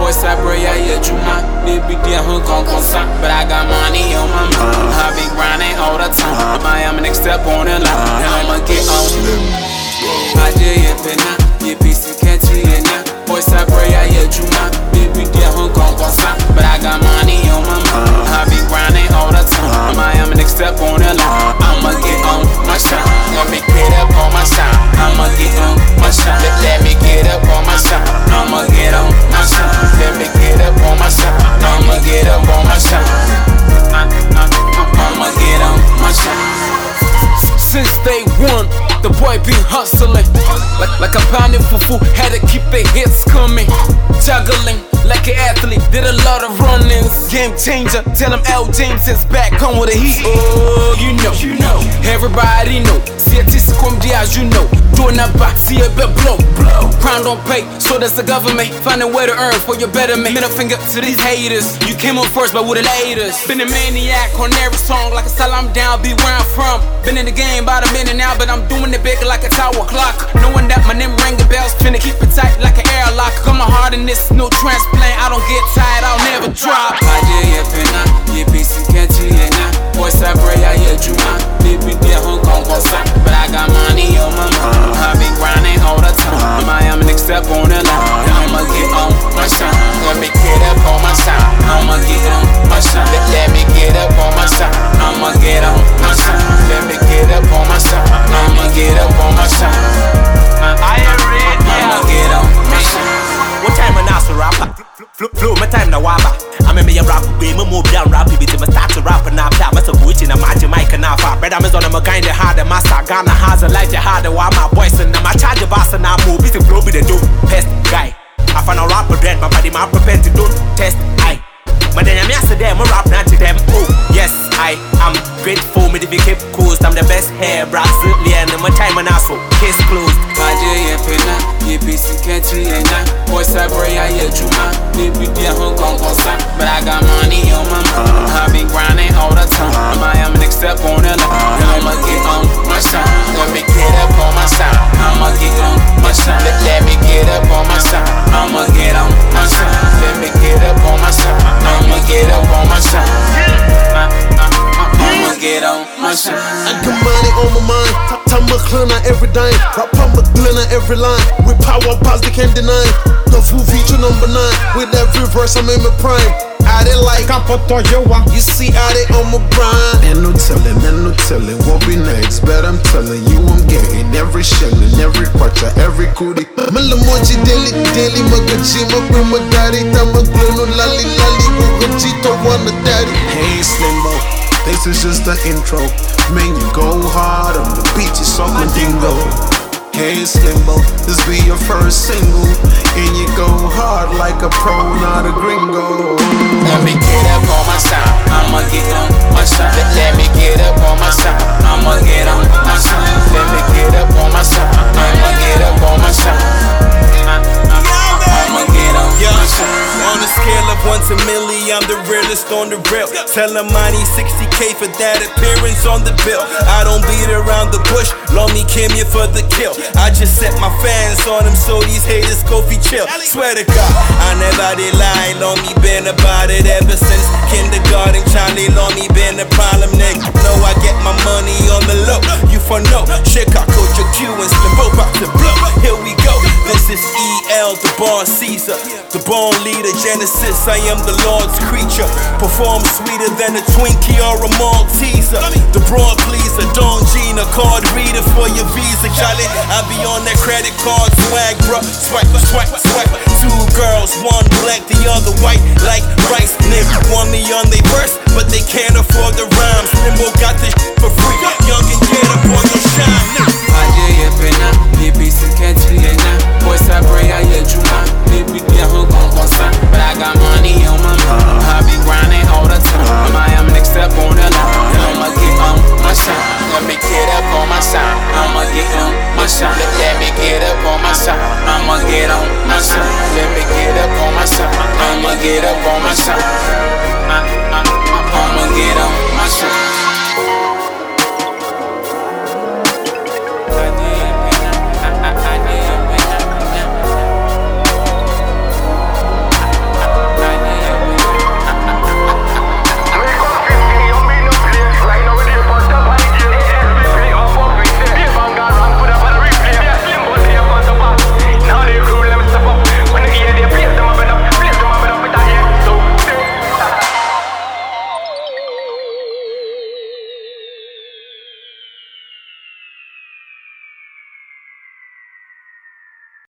Boys, I pray I hear you, man. They be there, who gon' But I got money on my mind. I been grinding all the time. I am next step on the line. I'ma get on. I just hear I pray I hear you, man. They be there, who But I got money on my mind. I been grinding all the time. I am next step on the line. I'ma get on my shine. Let me get up on my shine. Boy been hustling like, like a pounding for food. Had to keep the hits coming, juggling like an athlete. Did a lot of. Game changer. Tell him L James is back home with the heat. Oh, you know, you know. Everybody know. See a tissue come as you know. Doing that back, see a bit blow. blow. Crown don't pay, so does the government. Find a way to earn for your betterment. Middle finger to these haters. You came up first, but with the latest. Been a maniac on every song, like a style I'm down, be where I'm from. Been in the game about a minute now, but I'm doing it big like a tower clock. Knowing that my name ring the bells, finna keep it tight like an airlock. My heart in this, no transplant. I don't get tired, I'll never drop. Yepisi keti yena. Me move down rap, we me start to rap and after I'm a butch in a match, mic and now far. Better me on a kind of hard, master Ghana has a you hard, while my voice and I'm a charge of boss and I'm moving to flow with the dope. Pest guy. I find a rapper dread, my body, my prepared to do test. I. But then I'm yesterday, I'm a rap now I am grateful. Me, if you keep cool, I'm the best hair, brass, and my time and also case closed. Kaje yepena, yepisi keti yena. Boy sabre ya yejuma, baby dear Hong Kong kosa. But I got money on my mind. Uh-huh. I been grinding all the time. I am next step on the line. Uh-huh. I'ma get on my shine. I'ma get on my shine. I got money on my mind. Time my clean on every dime. Rap on my glen on every line. With power bars they can't deny. The full feature number nine. With every verse I'm in my prime. I did like Kapoto Yowa. You see how they on my grind. And no telling, and no telling what be next. But I'm telling you, I'm getting every shilling, every quarter, every cootie. Malamoji daily, daily, magachi, my grandma daddy, tama glono, lali, lali, wugachito, wanna daddy. Hey Slimbo, this is just the intro. Man, you go hard on the beat, you suck my dingo. Hey Slimbo, this be your first single. And you go hard like a pro, not a gringo. Let me get up scale of 1 to milli, I'm the realest on the real. Tell them I need 60k for that appearance on the bill. I don't beat around the bush, Lomi came here for the kill. I just set my fans on them so these haters go fi chill. Swear to God, I never did lie. Lomi been about it ever since kindergarten. Charlie Lomi been a problem, Genesis. I am the Lord's creature. Perform sweeter than a Twinkie or a Malteser. The broad pleaser, Don Gina, card reader for your visa, Charlie. I be on that credit card swag, bruh. Swipe, swipe, swipe. Two girls, one black, the other white, like rice. Nigga want me on they verse, but they can't afford the rhymes. Limbo got this for free. Young